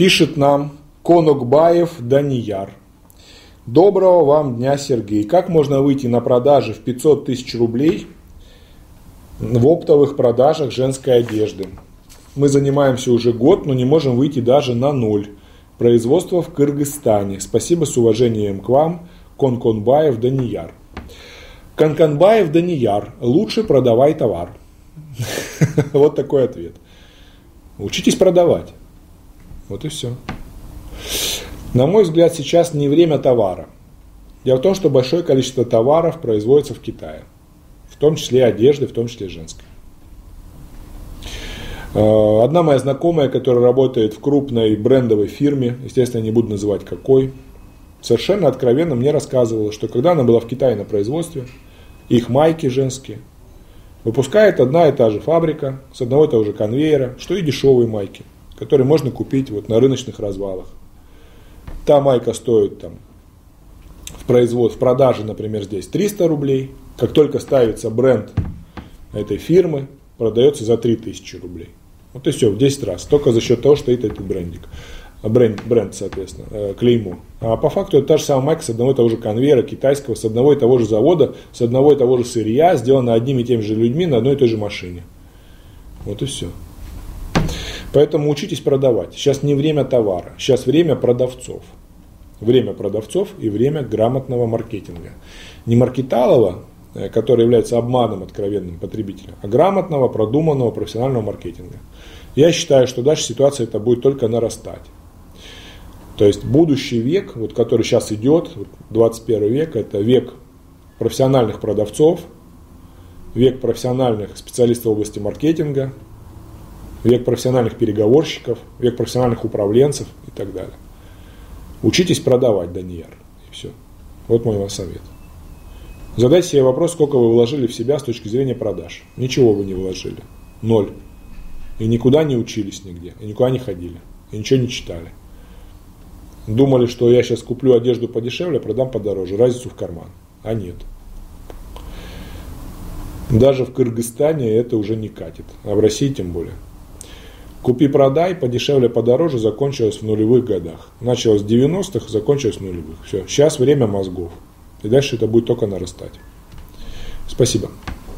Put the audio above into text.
Пишет нам Конокбаев Данияр. Доброго вам дня, Сергей. Как можно выйти на продажи в 500 тысяч рублей в оптовых продажах женской одежды? Мы занимаемся уже год, но не можем выйти даже на ноль. Производство в Кыргызстане. Спасибо с уважением к вам, Конконбаев Данияр. Конконбаев Данияр. Лучше продавай товар. Вот такой ответ. Учитесь продавать. Вот и все. На мой взгляд, сейчас не время товара. Дело в том, что большое количество товаров производится в Китае. В том числе одежды, в том числе женской. Э, одна моя знакомая, которая работает в крупной брендовой фирме, естественно, не буду называть какой, совершенно откровенно мне рассказывала, что когда она была в Китае на производстве, их майки женские, выпускает одна и та же фабрика с одного и того же конвейера, что и дешевые майки, которые можно купить вот на рыночных развалах. Та майка стоит там в, производ, в продаже, например, здесь 300 рублей. Как только ставится бренд этой фирмы, продается за 3000 рублей. Вот и все, в 10 раз. Только за счет того, что это этот брендик. Бренд, бренд, соответственно, э, клеймо. А по факту это та же самая майка с одного и того же конвейера китайского, с одного и того же завода, с одного и того же сырья, сделана одними и теми же людьми на одной и той же машине. Вот и все. Поэтому учитесь продавать. Сейчас не время товара, сейчас время продавцов. Время продавцов и время грамотного маркетинга. Не маркеталова, э, который является обманом откровенным потребителя, а грамотного, продуманного профессионального маркетинга. Я считаю, что дальше ситуация это будет только нарастать. То есть будущий век, вот, который сейчас идет, 21 век, это век профессиональных продавцов, век профессиональных специалистов в области маркетинга, век профессиональных переговорщиков, век профессиональных управленцев и так далее. Учитесь продавать, Данияр. И все. Вот мой вам совет. Задайте себе вопрос, сколько вы вложили в себя с точки зрения продаж. Ничего вы не вложили. Ноль. И никуда не учились нигде, и никуда не ходили, и ничего не читали. Думали, что я сейчас куплю одежду подешевле, продам подороже, разницу в карман. А нет. Даже в Кыргызстане это уже не катит, а в России тем более. Купи-продай, подешевле, подороже, закончилось в нулевых годах. Началось в 90-х, закончилось в нулевых. Все. Сейчас время мозгов. И дальше это будет только нарастать. Спасибо.